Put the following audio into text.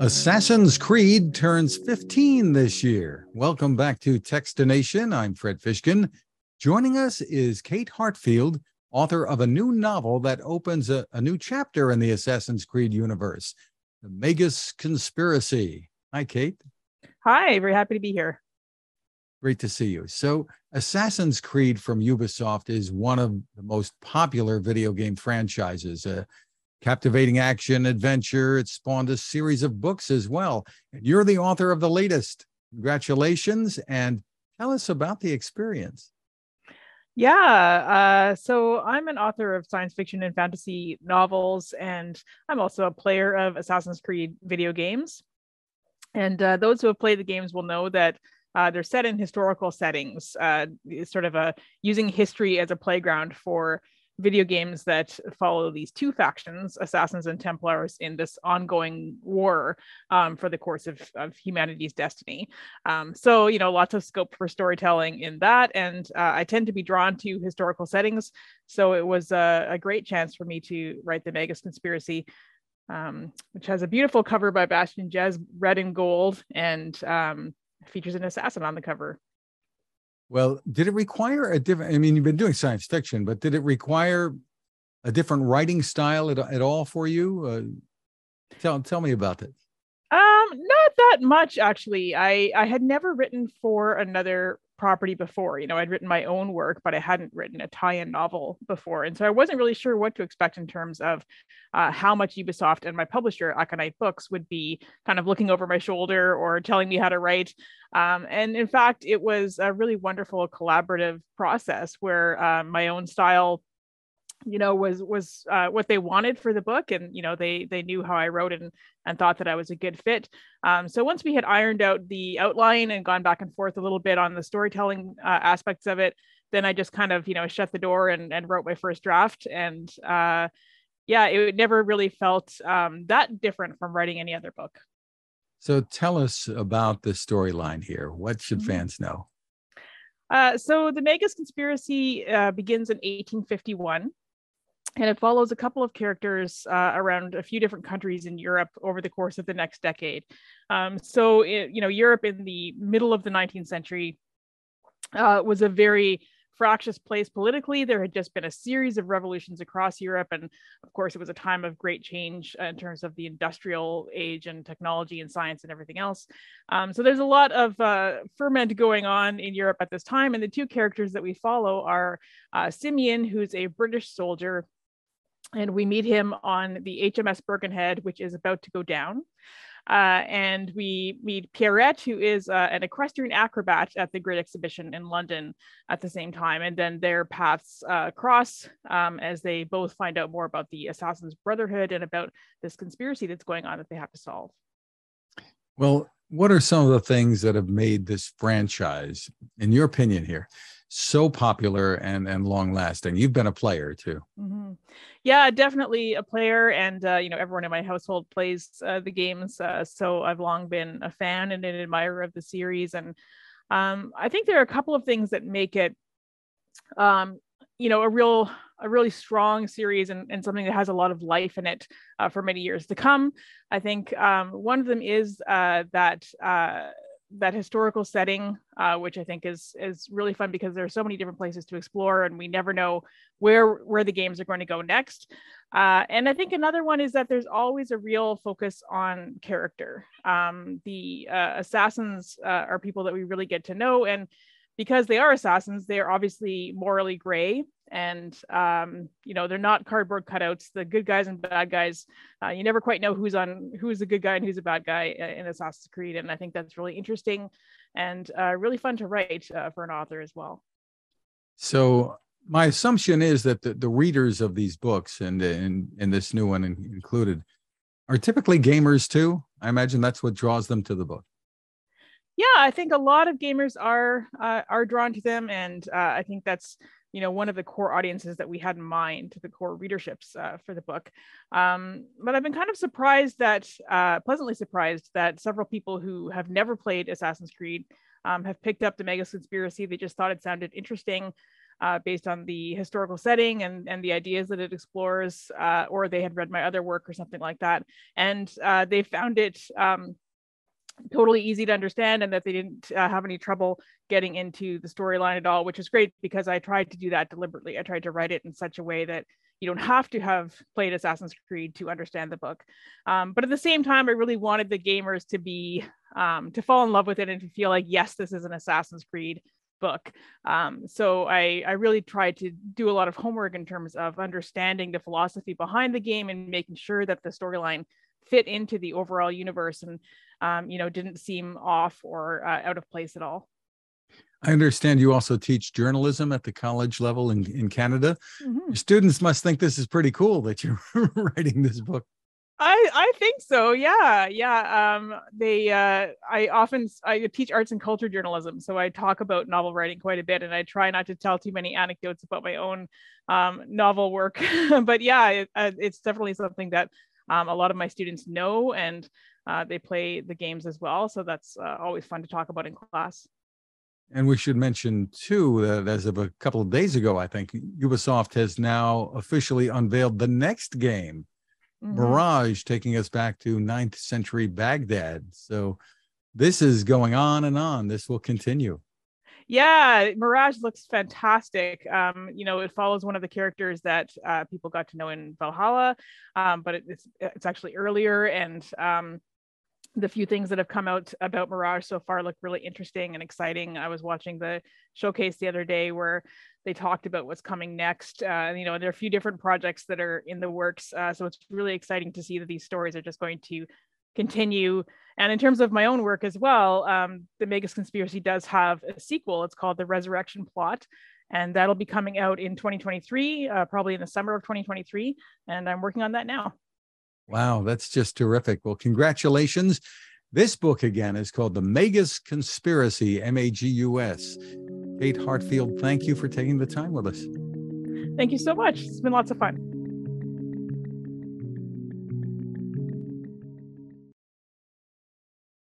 Assassin's Creed turns 15 this year. Welcome back to Techstination. I'm Fred Fishkin. Joining us is Kate Heartfield, author of a new novel that opens a, a new chapter in the Assassin's Creed universe, The Magus Conspiracy. Hi, Kate. Hi, very happy to be here. Great to see you. So, Assassin's Creed from Ubisoft is one of the most popular video game franchises. Uh, captivating action adventure. It spawned a series of books as well. You're the author of the latest. Congratulations and tell us about the experience. Yeah, uh, so I'm an author of science fiction and fantasy novels, and I'm also a player of Assassin's Creed video games. And uh, those who have played the games will know that uh, they're set in historical settings, uh, sort of a using history as a playground for video games that follow these two factions, assassins and templars, in this ongoing war um, for the course of, of humanity's destiny. Um, so, you know, lots of scope for storytelling in that. And uh, I tend to be drawn to historical settings. So it was a, a great chance for me to write the Magus Conspiracy. Um, which has a beautiful cover by Bastien Jez, red and gold, and um, features an assassin on the cover. Well, did it require a different? I mean, you've been doing science fiction, but did it require a different writing style at, at all for you? Uh, tell tell me about it. Um, not that much actually. I I had never written for another property before. You know, I'd written my own work, but I hadn't written a tie-in novel before, and so I wasn't really sure what to expect in terms of uh, how much Ubisoft and my publisher Aconyte Books would be kind of looking over my shoulder or telling me how to write. Um, and in fact, it was a really wonderful collaborative process where uh, my own style you know was was uh, what they wanted for the book and you know they they knew how i wrote and and thought that i was a good fit. Um, so once we had ironed out the outline and gone back and forth a little bit on the storytelling uh, aspects of it then i just kind of you know shut the door and, and wrote my first draft. And uh, yeah it never really felt um, that different from writing any other book. So tell us about the storyline here. What should mm-hmm. fans know? Uh, so the Magus conspiracy uh, begins in 1851 and it follows a couple of characters uh, around a few different countries in Europe over the course of the next decade. Um, so, it, you know, Europe in the middle of the 19th century uh, was a very fractious place politically. There had just been a series of revolutions across Europe. And of course, it was a time of great change in terms of the industrial age and technology and science and everything else. Um, so there's a lot of uh, ferment going on in Europe at this time. And the two characters that we follow are uh, Simeon, who's a British soldier and we meet him on the HMS Birkenhead, which is about to go down. Uh, and we meet Pierrette, who is uh, an equestrian acrobat at the Great Exhibition in London at the same time. And then their paths uh, cross um, as they both find out more about the Assassin's Brotherhood and about this conspiracy that's going on that they have to solve. Well, what are some of the things that have made this franchise, in your opinion, here, so popular and and long lasting. You've been a player too. Mm-hmm. yeah definitely a player and uh, you know everyone in my household plays uh, the games uh, so i've long been a fan and an admirer of the series and um, i think there are a couple of things that make it um, you know a real a really strong series and, and something that has a lot of life in it uh, for many years to come. I think um, one of them is uh, that uh, that historical setting, uh, which I think is is really fun because there are so many different places to explore, and we never know where where the games are going to go next. Uh, and I think another one is that there's always a real focus on character. Um, the uh, assassins uh, are people that we really get to know, and because they are assassins, they are obviously morally gray and um, you know they're not cardboard cutouts. The good guys and bad guys uh, you never quite know who's on who's a good guy and who's a bad guy uh, in assassin's creed. And i think that's really interesting and uh, really fun to write uh, for an author as well. So my assumption is that the, the readers of these books and in and this new one included are typically gamers too. I imagine that's what draws them to the book. Yeah i think a lot of gamers are uh, are drawn to them. And uh, i think that's you know one of the core audiences that we had in mind the core readerships uh, for the book um, but i've been kind of surprised that uh, pleasantly surprised that several people who have never played assassin's creed um, have picked up the Magus conspiracy they just thought it sounded interesting uh, based on the historical setting and, and the ideas that it explores, uh, or they had read my other work or something like that. And uh, they found it um, totally easy to understand and that they didn't uh, have any trouble getting into the storyline at all, which is great because I tried to do that deliberately. I tried to write it in such a way that you don't have to have played Assassin's Creed to understand the book. Um, but at the same time, I really wanted the gamers to be um, to fall in love with it and to feel like, yes, this is an Assassin's Creed book. Um, so I, I really tried to do a lot of homework in terms of understanding the philosophy behind the game and making sure that the storyline fit into the overall universe and um, you know didn't seem off or uh, out of place at all. I understand you also teach journalism at the college level in, in Canada. Mm-hmm. students must think this is pretty cool that you're writing this book. I I think so. Yeah, yeah. Um, they uh, I often I teach arts and culture journalism, so I talk about novel writing quite a bit, and I try not to tell too many anecdotes about my own um, novel work. but yeah, it, uh, it's definitely something that um, a lot of my students know, and uh, they play the games as well. So that's uh, always fun to talk about in class. And we should mention too that as of a couple of days ago, I think Ubisoft has now officially unveiled the next game, mm-hmm. Mirage, taking us back to 9th century Baghdad. So this is going on and on. This will continue. Yeah, Mirage looks fantastic. Um, you know, it follows one of the characters that uh, people got to know in Valhalla, um, but it, it's it's actually earlier, and um, the few things that have come out about Mirage so far look really interesting and exciting. I was watching the showcase the other day where they talked about what's coming next. Uh, you know, there are a few different projects that are in the works. Uh, so it's really exciting to see that these stories are just going to continue. And in terms of my own work as well, um, the Magus Conspiracy does have a sequel. It's called The Resurrection Plot. And that'll be coming out in 2023, uh, probably in the summer of 2023. And I'm working on that now. Wow, that's just terrific. Well, congratulations. This book again is called The Magus Conspiracy, M A G U S. Kate Heartfield, thank you for taking the time with us. Thank you so much. It's been lots of fun.